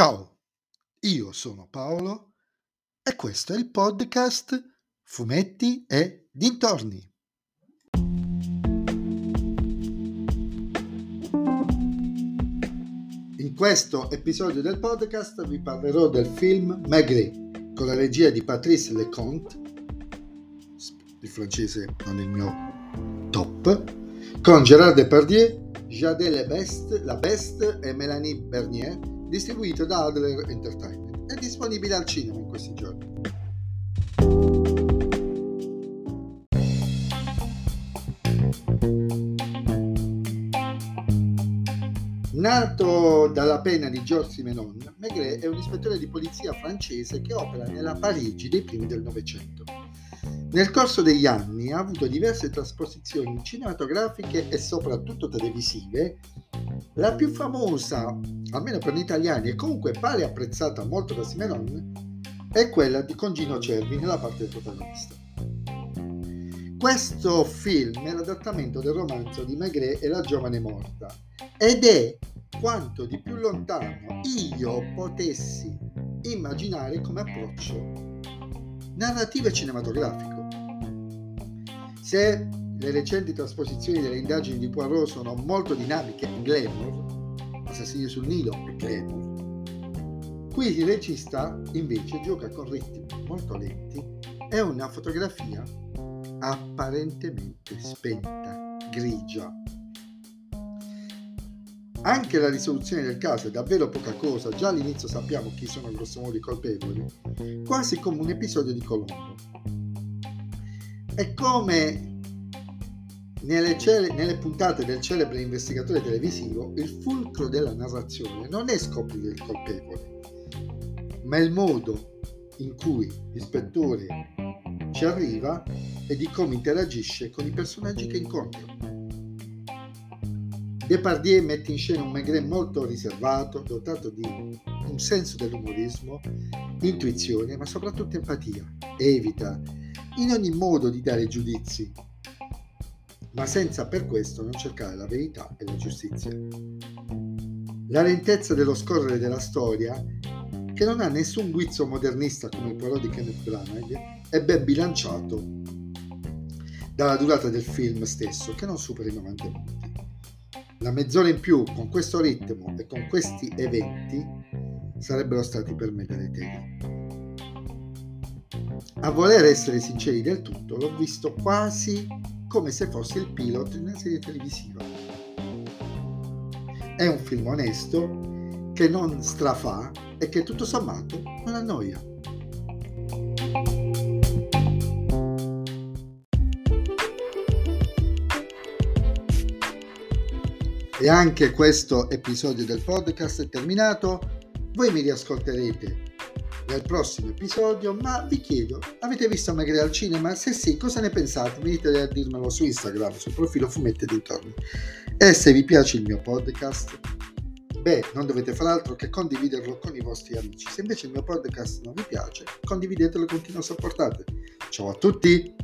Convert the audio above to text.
Ciao, io sono Paolo e questo è il podcast Fumetti e Dintorni. In questo episodio del podcast vi parlerò del film Maigret con la regia di Patrice Leconte, il francese non è il mio top, con Gérard Depardieu, Jadé Lebest, La Beste e Mélanie Bernier distribuito da Adler Entertainment. È disponibile al cinema in questi giorni. Nato dalla penna di Georges Simenon, Maigret è un ispettore di polizia francese che opera nella Parigi dei primi del Novecento. Nel corso degli anni ha avuto diverse trasposizioni cinematografiche e soprattutto televisive la più famosa, almeno per gli italiani, e comunque pare apprezzata molto da Simenon, è quella di Congino Cervi nella parte del protagonista. Questo film è l'adattamento del romanzo di Maigret e la giovane morta ed è quanto di più lontano io potessi immaginare come approccio narrativo e cinematografico. Se le recenti trasposizioni delle indagini di Poirot sono molto dinamiche e glamour, Assassini sul Nilo e glamour, qui il regista invece gioca con ritmi molto lenti e una fotografia apparentemente spenta, grigia. Anche la risoluzione del caso è davvero poca cosa, già all'inizio sappiamo chi sono grossomodo i colpevoli, quasi come un episodio di Colombo. È come nelle, cele- nelle, puntate del celebre investigatore televisivo, il fulcro della narrazione non è scoprire il colpevole, ma il modo in cui l'ispettore ci arriva e di come interagisce con i personaggi che incontra. Depardieu mette in scena un Maigret molto riservato, dotato di un senso dell'umorismo, intuizione, ma soprattutto empatia. Evita in ogni modo di dare giudizi, ma senza per questo non cercare la verità e la giustizia. La lentezza dello scorrere della storia, che non ha nessun guizzo modernista come il Poirot di Kenneth Branagh, è ben bilanciato dalla durata del film stesso, che non supera i 90 minuti. La mezz'ora in più con questo ritmo e con questi eventi sarebbero stati per me deleteri. A voler essere sinceri del tutto, l'ho visto quasi come se fosse il pilot di una serie televisiva. È un film onesto che non strafà e che tutto sommato non annoia. E anche questo episodio del podcast è terminato. Voi mi riascolterete nel prossimo episodio, ma vi chiedo, avete visto Magari al cinema? Se sì, cosa ne pensate? Venite a dirmelo su Instagram, sul profilo Fumetti Dintorni. E se vi piace il mio podcast, beh, non dovete fare altro che condividerlo con i vostri amici. Se invece il mio podcast non vi piace, condividetelo con chi non sopportate. Ciao a tutti!